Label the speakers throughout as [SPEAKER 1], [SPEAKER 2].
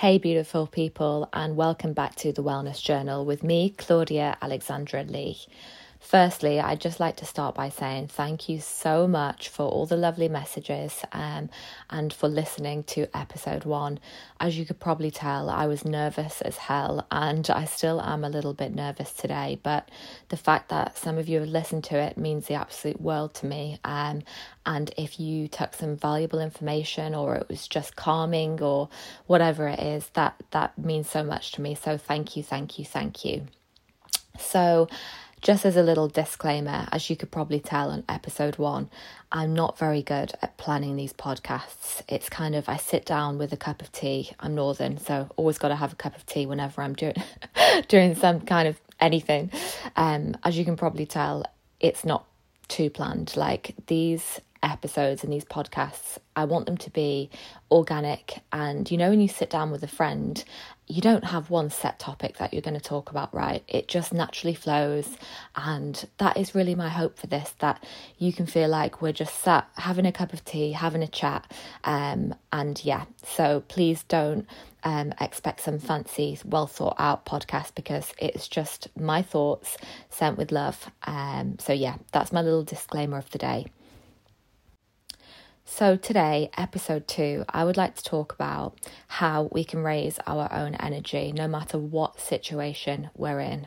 [SPEAKER 1] Hey, beautiful people, and welcome back to the Wellness Journal with me, Claudia Alexandra Lee. Firstly, I'd just like to start by saying thank you so much for all the lovely messages um, and for listening to episode one. As you could probably tell, I was nervous as hell, and I still am a little bit nervous today. But the fact that some of you have listened to it means the absolute world to me. Um, and if you took some valuable information, or it was just calming, or whatever it is, that that means so much to me. So thank you, thank you, thank you. So just as a little disclaimer, as you could probably tell on episode one, I'm not very good at planning these podcasts. It's kind of I sit down with a cup of tea. I'm northern, so always got to have a cup of tea whenever I'm doing doing some kind of anything. Um, as you can probably tell, it's not too planned. Like these episodes and these podcasts, I want them to be organic. And you know, when you sit down with a friend, you don't have one set topic that you're going to talk about, right? It just naturally flows. And that is really my hope for this that you can feel like we're just sat having a cup of tea, having a chat. Um, and yeah, so please don't um, expect some fancy, well thought out podcast because it's just my thoughts sent with love. Um, so yeah, that's my little disclaimer of the day. So, today, episode two, I would like to talk about how we can raise our own energy no matter what situation we're in.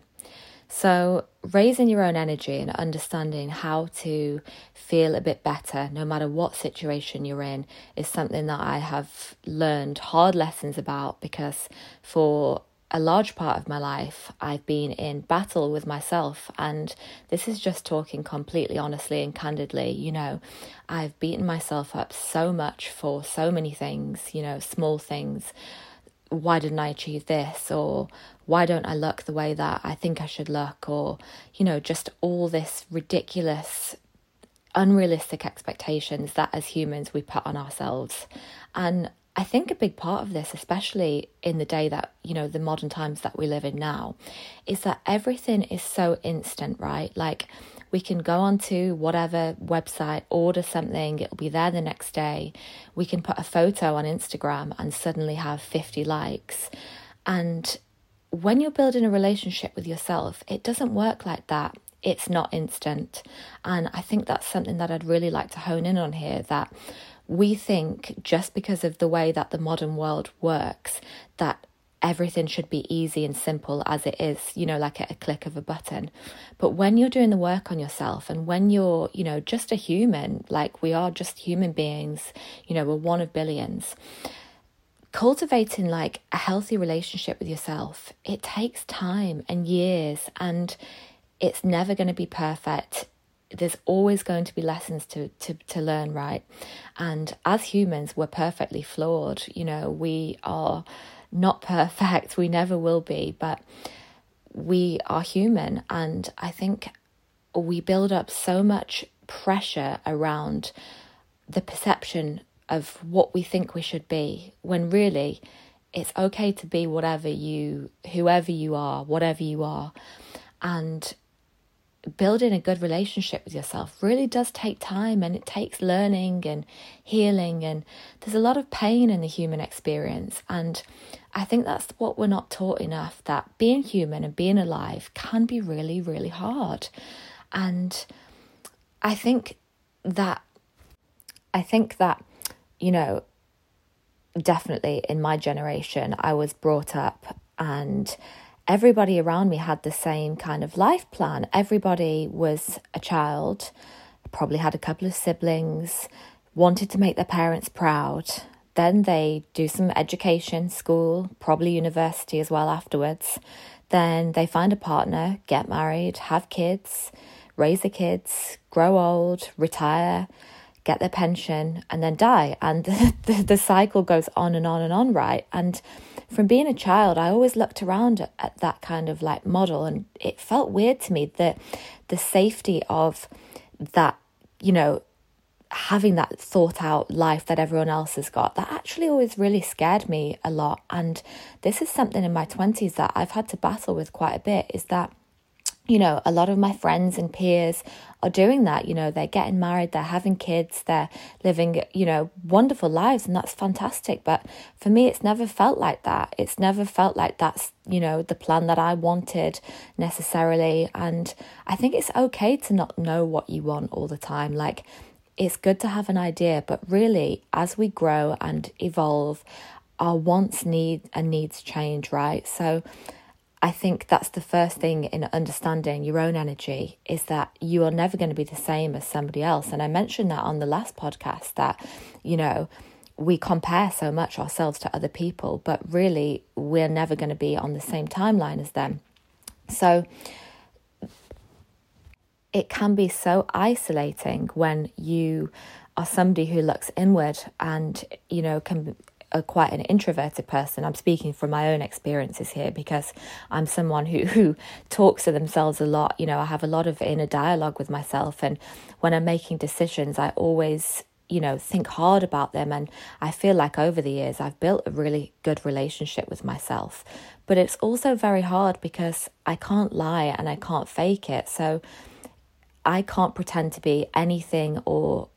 [SPEAKER 1] So, raising your own energy and understanding how to feel a bit better no matter what situation you're in is something that I have learned hard lessons about because for a large part of my life, I've been in battle with myself. And this is just talking completely honestly and candidly. You know, I've beaten myself up so much for so many things, you know, small things. Why didn't I achieve this? Or why don't I look the way that I think I should look? Or, you know, just all this ridiculous, unrealistic expectations that as humans we put on ourselves. And I think a big part of this, especially in the day that, you know, the modern times that we live in now, is that everything is so instant, right? Like we can go onto whatever website, order something, it'll be there the next day. We can put a photo on Instagram and suddenly have 50 likes. And when you're building a relationship with yourself, it doesn't work like that. It's not instant. And I think that's something that I'd really like to hone in on here that we think just because of the way that the modern world works that everything should be easy and simple as it is, you know, like at a click of a button. But when you're doing the work on yourself and when you're, you know, just a human, like we are just human beings, you know, we're one of billions. Cultivating like a healthy relationship with yourself, it takes time and years and it's never going to be perfect there's always going to be lessons to, to, to learn, right? And as humans, we're perfectly flawed. You know, we are not perfect, we never will be, but we are human. And I think we build up so much pressure around the perception of what we think we should be when really it's okay to be whatever you whoever you are whatever you are and building a good relationship with yourself really does take time and it takes learning and healing and there's a lot of pain in the human experience. And I think that's what we're not taught enough that being human and being alive can be really really hard. And I think that I think that you know definitely in my generation I was brought up and everybody around me had the same kind of life plan. Everybody was a child, probably had a couple of siblings, wanted to make their parents proud. Then they do some education, school, probably university as well afterwards. Then they find a partner, get married, have kids, raise the kids, grow old, retire, get their pension, and then die. And the, the, cycle goes on and on and on, right? And from being a child, I always looked around at, at that kind of like model, and it felt weird to me that the safety of that, you know, having that thought out life that everyone else has got, that actually always really scared me a lot. And this is something in my 20s that I've had to battle with quite a bit is that you know, a lot of my friends and peers are doing that. You know, they're getting married, they're having kids, they're living, you know, wonderful lives, and that's fantastic. But for me, it's never felt like that. It's never felt like that's, you know, the plan that I wanted necessarily. And I think it's okay to not know what you want all the time. Like, it's good to have an idea, but really, as we grow and evolve, our wants, need, and needs change, right? So, I think that's the first thing in understanding your own energy is that you are never going to be the same as somebody else. And I mentioned that on the last podcast that, you know, we compare so much ourselves to other people, but really we're never going to be on the same timeline as them. So it can be so isolating when you are somebody who looks inward and, you know, can a quite an introverted person. I'm speaking from my own experiences here because I'm someone who, who talks to themselves a lot. You know, I have a lot of inner dialogue with myself. And when I'm making decisions, I always, you know, think hard about them. And I feel like over the years, I've built a really good relationship with myself. But it's also very hard because I can't lie and I can't fake it. So I can't pretend to be anything or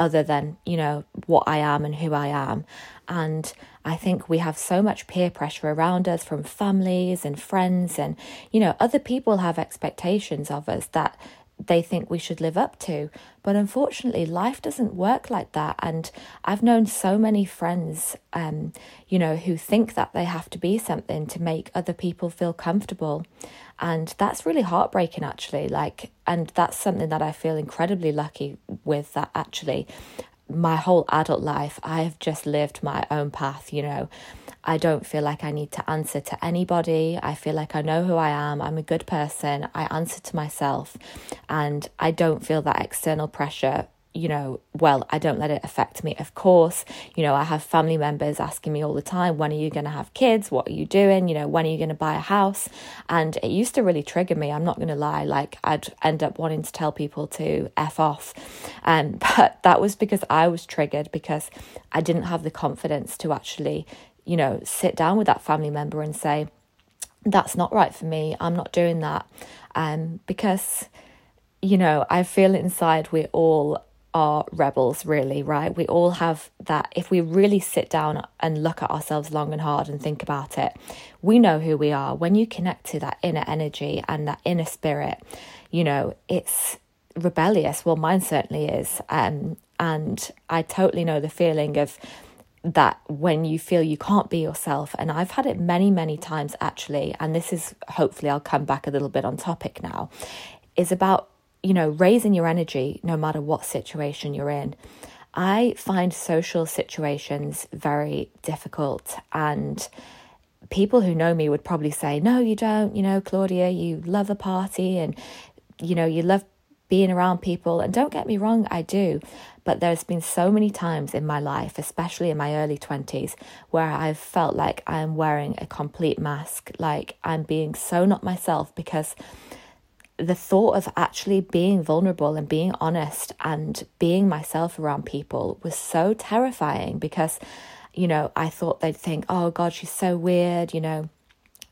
[SPEAKER 1] other than, you know, what I am and who I am. And I think we have so much peer pressure around us from families and friends, and, you know, other people have expectations of us that they think we should live up to. But unfortunately, life doesn't work like that. And I've known so many friends, um, you know, who think that they have to be something to make other people feel comfortable. And that's really heartbreaking, actually. Like, and that's something that I feel incredibly lucky with that actually my whole adult life, I have just lived my own path, you know. I don't feel like I need to answer to anybody. I feel like I know who I am. I'm a good person. I answer to myself. And I don't feel that external pressure you know, well, I don't let it affect me. Of course, you know, I have family members asking me all the time, when are you going to have kids? What are you doing? You know, when are you going to buy a house? And it used to really trigger me. I'm not going to lie. Like, I'd end up wanting to tell people to F off. Um, but that was because I was triggered because I didn't have the confidence to actually, you know, sit down with that family member and say, that's not right for me. I'm not doing that. Um, because, you know, I feel inside we're all are rebels, really, right? We all have that. If we really sit down and look at ourselves long and hard and think about it, we know who we are. When you connect to that inner energy and that inner spirit, you know, it's rebellious. Well, mine certainly is. Um, and I totally know the feeling of that when you feel you can't be yourself. And I've had it many, many times actually. And this is hopefully I'll come back a little bit on topic now, is about you know, raising your energy no matter what situation you're in. I find social situations very difficult and people who know me would probably say, No, you don't, you know, Claudia, you love a party and you know, you love being around people. And don't get me wrong, I do. But there's been so many times in my life, especially in my early 20s, where I've felt like I'm wearing a complete mask, like I'm being so not myself because the thought of actually being vulnerable and being honest and being myself around people was so terrifying because, you know, I thought they'd think, oh God, she's so weird, you know,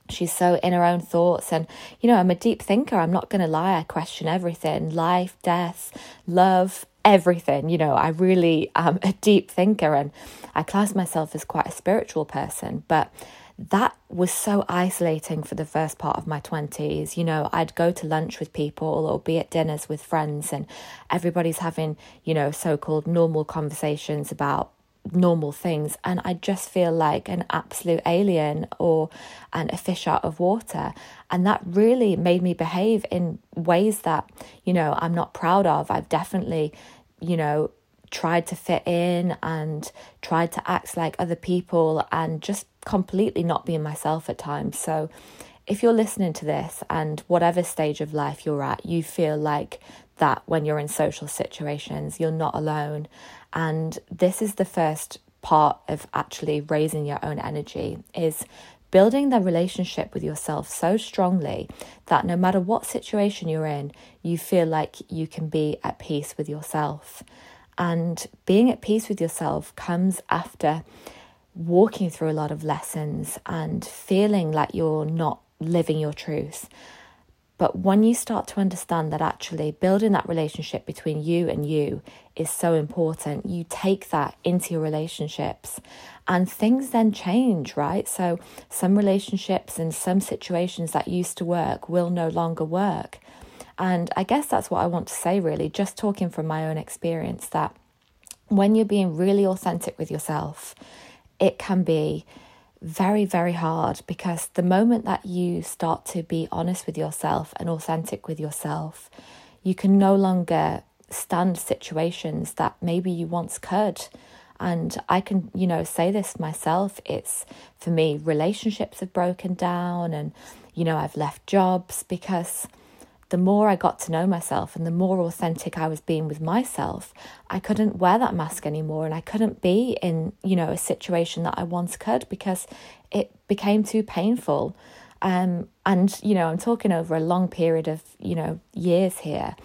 [SPEAKER 1] she's so in her own thoughts. And, you know, I'm a deep thinker. I'm not going to lie. I question everything life, death, love, everything. You know, I really am a deep thinker and I class myself as quite a spiritual person. But that was so isolating for the first part of my 20s. You know, I'd go to lunch with people or be at dinners with friends, and everybody's having, you know, so called normal conversations about normal things. And I just feel like an absolute alien or an a fish out of water. And that really made me behave in ways that you know I'm not proud of. I've definitely you know tried to fit in and tried to act like other people and just completely not being myself at times. So, if you're listening to this and whatever stage of life you're at, you feel like that when you're in social situations, you're not alone. And this is the first part of actually raising your own energy is building the relationship with yourself so strongly that no matter what situation you're in, you feel like you can be at peace with yourself. And being at peace with yourself comes after walking through a lot of lessons and feeling like you're not living your truth. But when you start to understand that actually building that relationship between you and you is so important, you take that into your relationships and things then change, right? So some relationships and some situations that used to work will no longer work. And I guess that's what I want to say, really, just talking from my own experience that when you're being really authentic with yourself, it can be very, very hard because the moment that you start to be honest with yourself and authentic with yourself, you can no longer stand situations that maybe you once could. And I can, you know, say this myself. It's for me, relationships have broken down, and, you know, I've left jobs because the more I got to know myself and the more authentic I was being with myself, I couldn't wear that mask anymore and I couldn't be in, you know, a situation that I once could because it became too painful. Um, and, you know, I'm talking over a long period of, you know, years here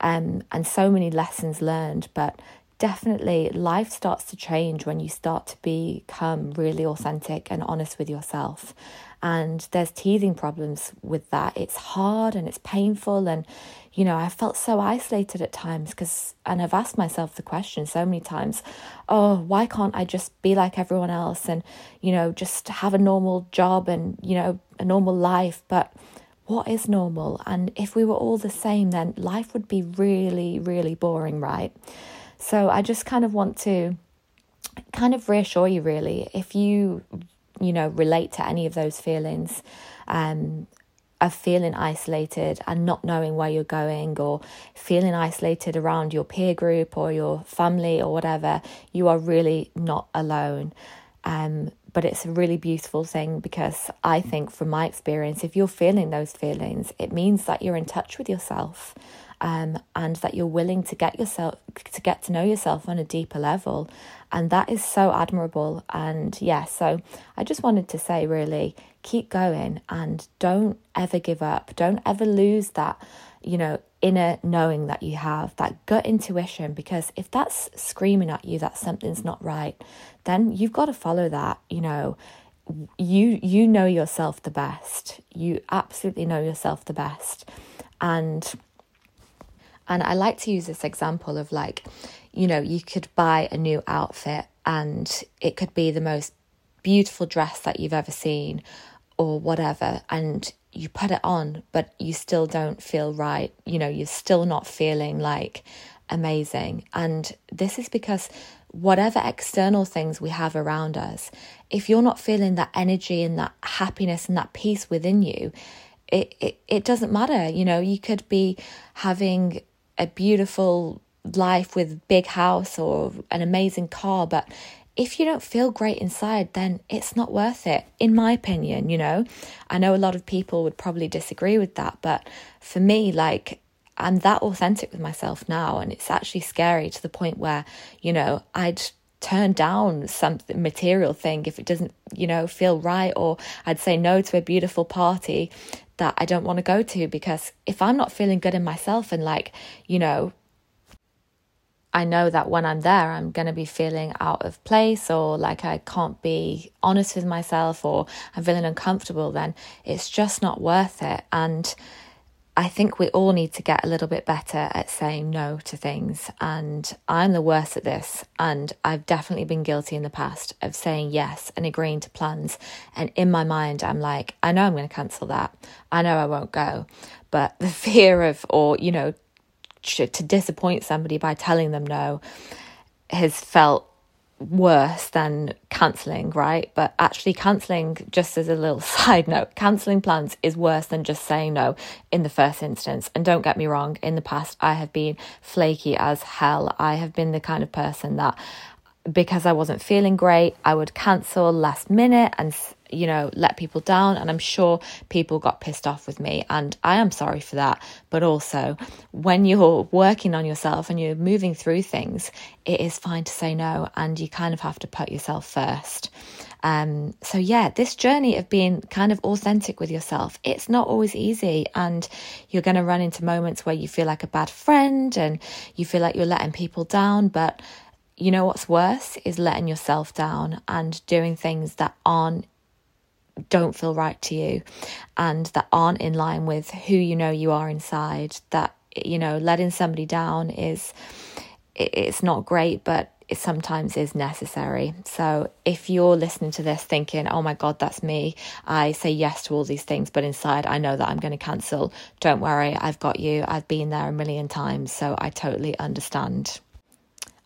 [SPEAKER 1] um, and so many lessons learned. But definitely life starts to change when you start to become really authentic and honest with yourself and there's teething problems with that. It's hard and it's painful, and you know, I felt so isolated at times because, and I've asked myself the question so many times oh, why can't I just be like everyone else and, you know, just have a normal job and, you know, a normal life? But what is normal? And if we were all the same, then life would be really, really boring, right? So I just kind of want to kind of reassure you, really, if you you know, relate to any of those feelings um, of feeling isolated and not knowing where you're going or feeling isolated around your peer group or your family or whatever, you are really not alone. Um, but it's a really beautiful thing because I think, from my experience, if you're feeling those feelings, it means that you're in touch with yourself um, and that you're willing to get yourself to get to know yourself on a deeper level and that is so admirable. And yeah so i just wanted to say really keep going and don't ever give up. Don't ever lose that you know inner knowing that you have that gut intuition. Because if that's screaming at you that something's not right then you've got to follow that you know. You you know yourself the best. You absolutely know yourself the best. And and I like to use this example of like, you know, you could buy a new outfit and it could be the most beautiful dress that you've ever seen or whatever. And you put it on, but you still don't feel right. You know, you're still not feeling like amazing. And this is because whatever external things we have around us, if you're not feeling that energy and that happiness and that peace within you, it, it, it doesn't matter. You know, you could be having a beautiful life with big house or an amazing car but if you don't feel great inside then it's not worth it in my opinion you know? I know a lot of people would probably disagree with that but for me like i'm that authentic with myself now and it's actually scary to the point where you know i'd turn down some material thing if it doesn't you know feel right or i'd say no to a beautiful party that I don't want to go to because if I'm not feeling good in myself and like, you know, I know that when I'm there, I'm going to be feeling out of place or like I can't be honest with myself or I'm feeling uncomfortable, then it's just not worth it. And I think we all need to get a little bit better at saying no to things. And I'm the worst at this. And I've definitely been guilty in the past of saying yes and agreeing to plans. And in my mind, I'm like, I know I'm going to cancel that. I know I won't go. But the fear of, or, you know, to disappoint somebody by telling them no has felt worse than cancelling, right? But actually, cancelling, just as a little side note, cancelling plans is worse than just saying no in the first instance. And don't get me wrong, in the past, I have been flaky as hell. I have been the kind of person that because I wasn't feeling great, I would cancel last minute and you know, let people down. And I'm sure people got pissed off with me. And I am sorry for that. But also, when you're working on yourself and you're moving through things, it is fine to say no. And you kind of have to put yourself first. Um, so yeah, this journey of being kind of authentic with yourself, it's not always easy. And you're going to run into moments where you feel like a bad friend and you feel like you're letting people down. But you know what's worse is letting yourself down and doing things that aren't don't feel right to you and that aren't in line with who you know you are inside that you know letting somebody down is it's not great but it sometimes is necessary. So if you're listening to this thinking, oh my God, that's me, I say yes to all these things, but inside I know that I'm going to cancel, don't worry, I've got you. I've been there a million times, so I totally understand.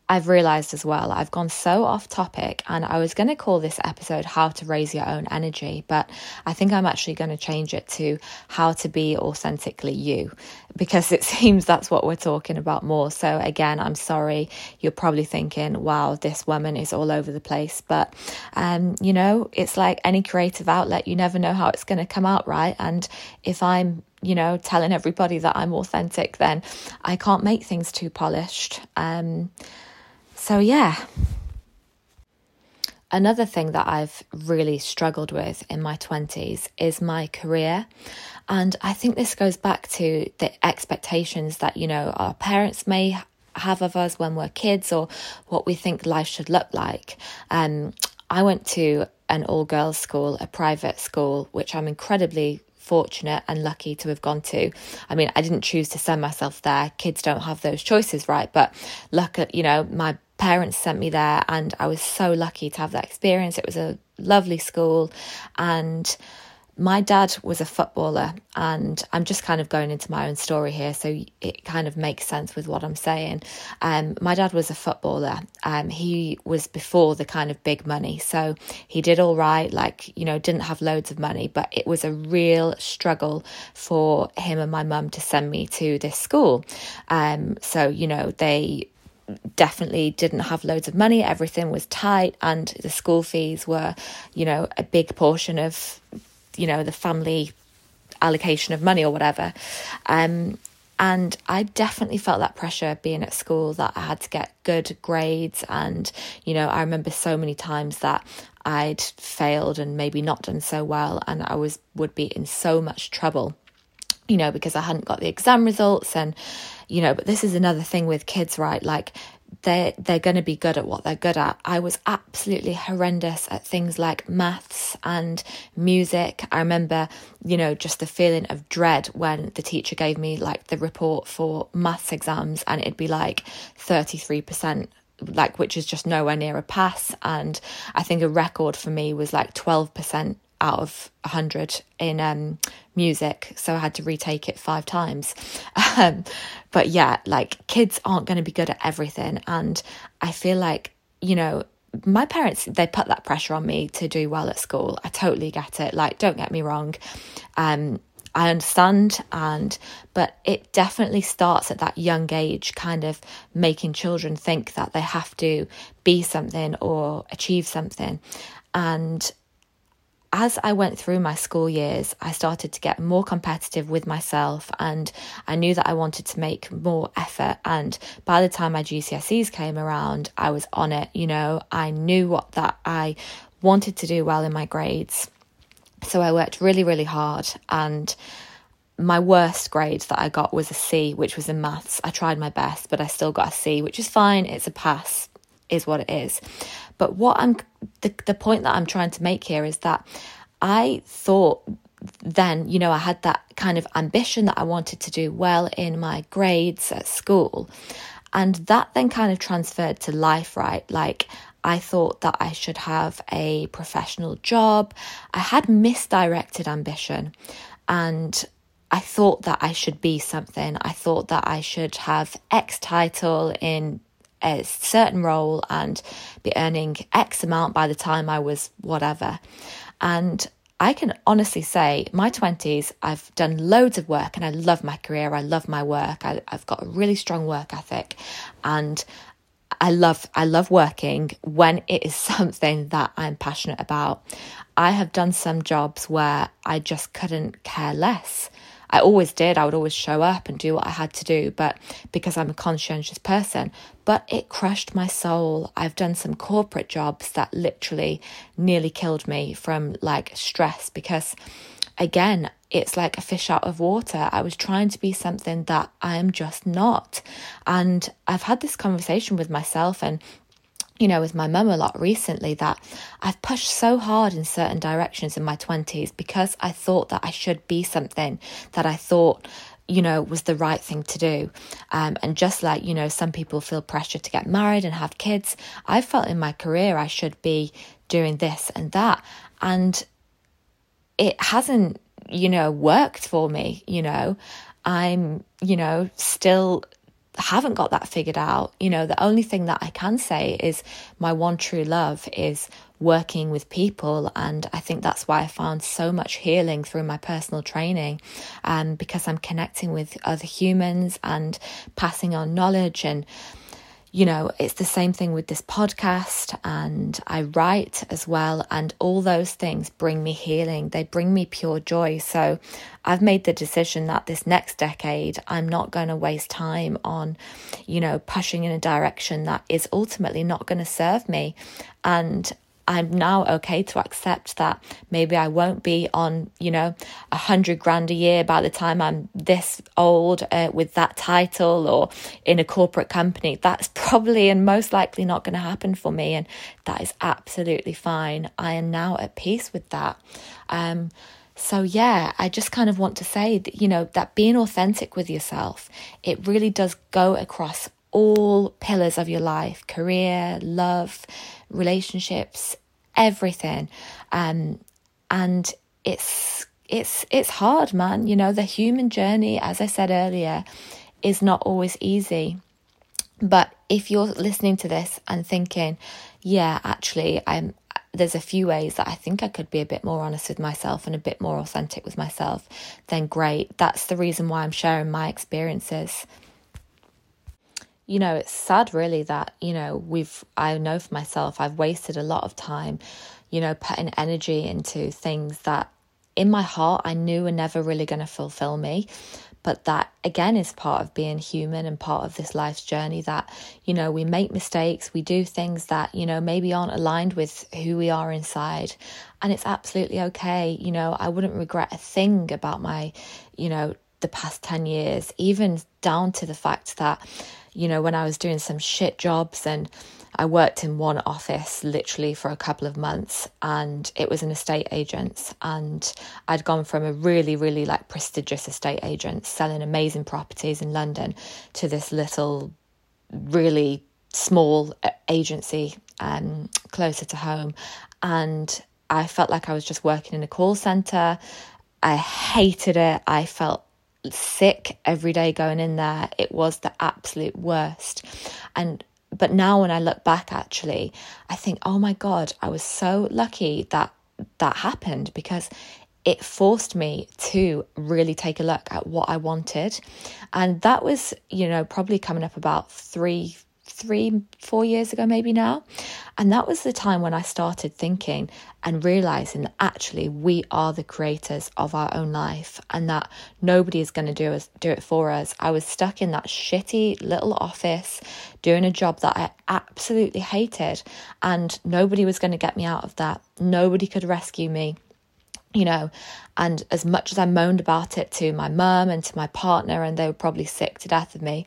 [SPEAKER 1] I've realized as well, I've gone so off topic, and I was going to call this episode How to Raise Your Own Energy, but I think I'm actually going to change it to How to Be Authentically You, because it seems that's what we're talking about more. So, again, I'm sorry, you're probably thinking, wow, this woman is all over the place, but um, you know, it's like any creative outlet, you never know how it's going to come out, right? And if I'm you know, telling everybody that I'm authentic, then I can't make things too polished. Um, so, yeah. Another thing that I've really struggled with in my 20s is my career. And I think this goes back to the expectations that, you know, our parents may have of us when we're kids or what we think life should look like. Um, I went to an all girls school, a private school, which I'm incredibly fortunate and lucky to have gone to. I mean, I didn't choose to send myself there. Kids don't have those choices, right? But at, you know, my parents sent me there and I was so lucky to have that experience. It was a lovely school and my dad was a footballer and i'm just kind of going into my own story here so it kind of makes sense with what i'm saying. Um, my dad was a footballer. Um, he was before the kind of big money so he did all right like you know didn't have loads of money but it was a real struggle for him and my mum to send me to this school. Um, so you know they definitely didn't have loads of money. Everything was tight, and the school fees were, you know, a big portion of, you know, the family allocation of money or whatever. Um, and I definitely felt that pressure being at school that I had to get good grades. And, you know, I remember so many times that I'd failed and maybe not done so well, and I was would be in so much trouble you know, because I hadn't got the exam results and, you know, but this is another thing with kids, right? Like they they're going to be good at what they're good at. I was absolutely horrendous at things like maths and music. I remember, you know, just the feeling of dread when the teacher gave me like the report for maths exams and it'd be like 33% like which is just nowhere near a pass and I think a record for me was like 12% out of 100 in um, music, so I had to retake it five times. Um, but yeah, like kids aren't going to be good at everything. And I feel like, you know, my parents, they put that pressure on me to do well at school. I totally get it. Like, don't get me wrong. Um, I understand and but it definitely starts at that young age kind of making children think that they have to be something or achieve something and as I went through my school years, I started to get more competitive with myself and I knew that I wanted to make more effort. And by the time my GCSEs came around, I was on it. You know, I knew what that I wanted to do well in my grades. So I worked really, really hard. And my worst grade that I got was a C, which was in maths. I tried my best, but I still got a C, which is fine. It's a pass, is what it is. But what I'm the, the point that I'm trying to make here is that I thought then, you know, I had that kind of ambition that I wanted to do well in my grades at school. And that then kind of transferred to life, right? Like, I thought that I should have a professional job. I had misdirected ambition and I thought that I should be something. I thought that I should have X title in a certain role and be earning X amount by the time I was whatever. And I can honestly say, my 20s, I've done loads of work and I love my career. I love my work. I, have got a really strong work ethic and I love I love working when it is something that I'm passionate about. I have done some jobs where I just couldn't care less. I always did. I would always show up and do what I had to do, but because I'm a conscientious person. But it crushed my soul. I've done some corporate jobs that literally nearly killed me from like stress because, again, it's like a fish out of water. I was trying to be something that I am just not. And I've had this conversation with myself and you know, with my mum a lot recently that I've pushed so hard in certain directions in my 20s because I thought that I should be something that I thought, you know, was the right thing to do. Um, and just like, you know, some people feel pressure to get married and have kids, I felt in my career I should be doing this and that. And it hasn't, you know, worked for me, you know. I'm, you know, still haven't got that figured out. You know, the only thing that I can say is my one true love is working with people. And I think that's why I found so much healing through my personal training um, because I'm connecting with other humans and passing on knowledge and you know, it's the same thing with this podcast, and I write as well, and all those things bring me healing. They bring me pure joy. So I've made the decision that this next decade, I'm not going to waste time on, you know, pushing in a direction that is ultimately not going to serve me. And I'm now okay to accept that maybe I won't be on, you know, a hundred grand a year by the time I'm this old uh, with that title or in a corporate company. That's probably and most likely not going to happen for me. And that is absolutely fine. I am now at peace with that. Um, so yeah, I just kind of want to say that, you know, that being authentic with yourself, it really does go across all pillars of your life career, love, relationships, everything. Um, and it's it's it's hard, man. You know, the human journey, as I said earlier, is not always easy. But if you're listening to this and thinking, yeah, actually, I'm there's a few ways that I think I could be a bit more honest with myself and a bit more authentic with myself, then great. That's the reason why I'm sharing my experiences you know, it's sad really that, you know, we've, I know for myself, I've wasted a lot of time, you know, putting energy into things that in my heart I knew were never really going to fulfill me. But that again is part of being human and part of this life's journey that, you know, we make mistakes, we do things that, you know, maybe aren't aligned with who we are inside. And it's absolutely okay. You know, I wouldn't regret a thing about my, you know, the past 10 years, even down to the fact that, you know, when I was doing some shit jobs and I worked in one office literally for a couple of months and it was an estate agent and I'd gone from a really really like prestigious estate agent selling amazing properties in London to this little really small agency um closer to home. And I felt like I was just working in a call center. I hated it. I felt sick every day going in there. It was the absolute worst. And but now when I look back actually, I think, oh my God, I was so lucky that that happened because it forced me to really take a look at what I wanted. And that was, you know, probably coming up about three, three, four years ago, maybe now. And that was the time when I started thinking and realizing that actually we are the creators of our own life and that nobody is going to do us do it for us. I was stuck in that shitty little office doing a job that I absolutely hated and nobody was going to get me out of that. Nobody could rescue me you know, and as much as I moaned about it to my mum and to my partner, and they were probably sick to death of me,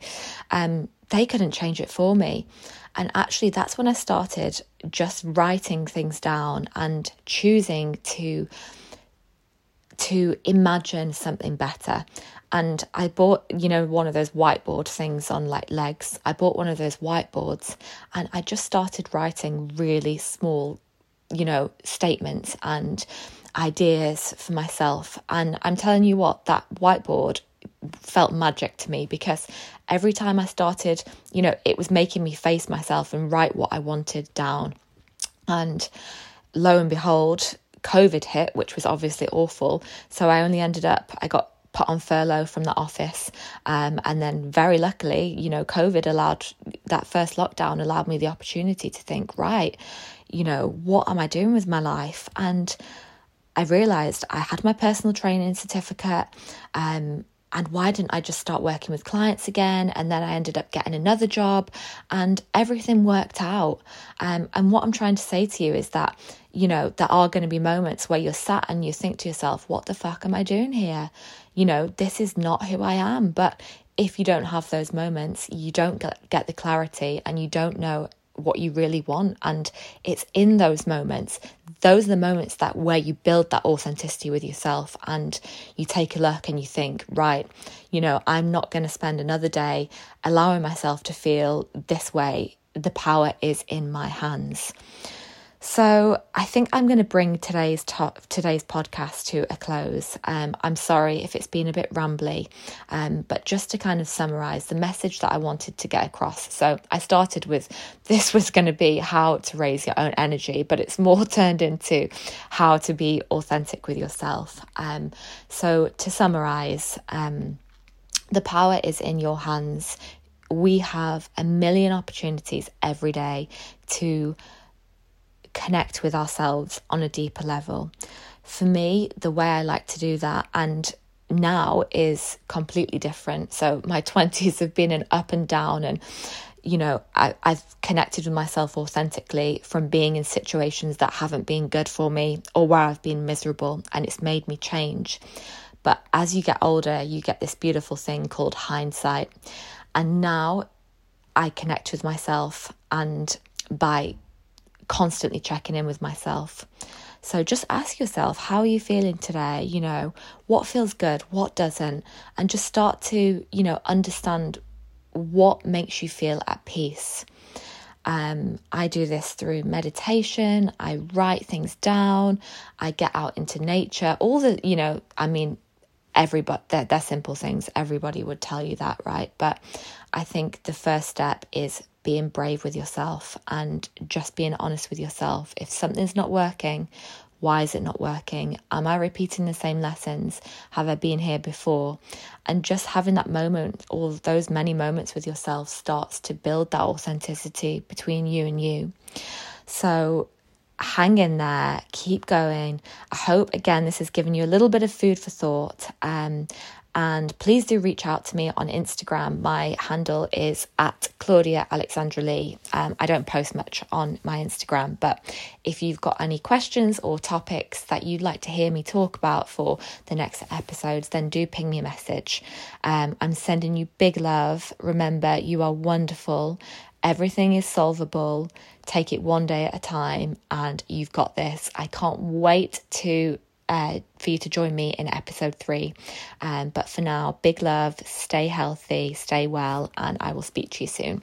[SPEAKER 1] um, they couldn't change it for me. And actually, that's when I started just writing things down and choosing to to imagine something better. And I bought, you know, one of those whiteboard things on like legs. I bought one of those whiteboards and I just started writing really small, you know, statements and ideas for myself. And I'm telling you what, that whiteboard felt magic to me because every time I started, you know, it was making me face myself and write what I wanted down. And lo and behold, COVID hit, which was obviously awful. So I only ended up, I got put on furlough from the office. Um, and then, very luckily, you know, COVID allowed that first lockdown allowed me the opportunity to think, right, you know, what am I doing with my life? And I realized I had my personal training certificate. Um, and why didn't I just start working with clients again? And then I ended up getting another job and everything worked out. Um, and what I'm trying to say to you is that, you know, there are going to be moments where you're sat and you think to yourself, what the fuck am I doing here? You know, this is not who I am. But if you don't have those moments, you don't get, get the clarity and you don't know what you really want. And it's in those moments, those are the moments that where you build that authenticity with yourself and you take a look and you think, right, you know, I'm not going to spend another day allowing myself to feel this way. The power is in my hands. So I think I'm going to bring today's today's podcast to a close. Um, I'm sorry if it's been a bit rambly, um, but just to kind of summarize the message that I wanted to get across. So I started with this was going to be how to raise your own energy, but it's more turned into how to be authentic with yourself. Um, so to summarize, um, the power is in your hands. We have a million opportunities every day to connect with ourselves on a deeper level. For me, the way I like to do that, and now is completely different. So my 20s have been an up and down and you know, I, I've connected with myself authentically from being in situations that haven't been good for me or where I've been miserable, and it's made me change. But as you get older, you get this beautiful thing called hindsight. And now I connect with myself, and by constantly checking in with myself. So just ask yourself, how are you feeling today? You know, what feels good, what doesn't? And just start to, you know, understand what makes you feel at peace. Um, I do this through meditation, I write things down, I get out into nature, all the, you know, I mean, everybody, they're, they're simple things. Everybody would tell you that, right? But I think the first step is being brave with yourself and just being honest with yourself. If something's not working, why is it not working? Am I repeating the same lessons? Have I been here before? And just having that moment, all those many moments with yourself, starts to build that authenticity between you and you. So hang in there, keep going. I hope, again, this has given you a little bit of food for thought. Um, and please do reach out to me on Instagram. My handle is at Claudia Alexandra Lee. Um, I don't post much on my Instagram, but if you've got any questions or topics that you'd like to hear me talk about for the next episodes, then do ping me a message. Um, I'm sending you big love. Remember, you are wonderful. Everything is solvable. Take it one day at a time, and you've got this. I can't wait to uh, for you to join me in episode three. Um, but for now, big love, stay healthy, stay well, and I will speak to you soon.